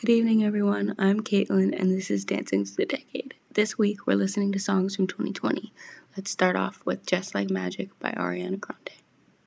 Good evening, everyone. I'm Caitlin, and this is Dancing to the Decade. This week, we're listening to songs from 2020. Let's start off with Just Like Magic by Ariana Grande.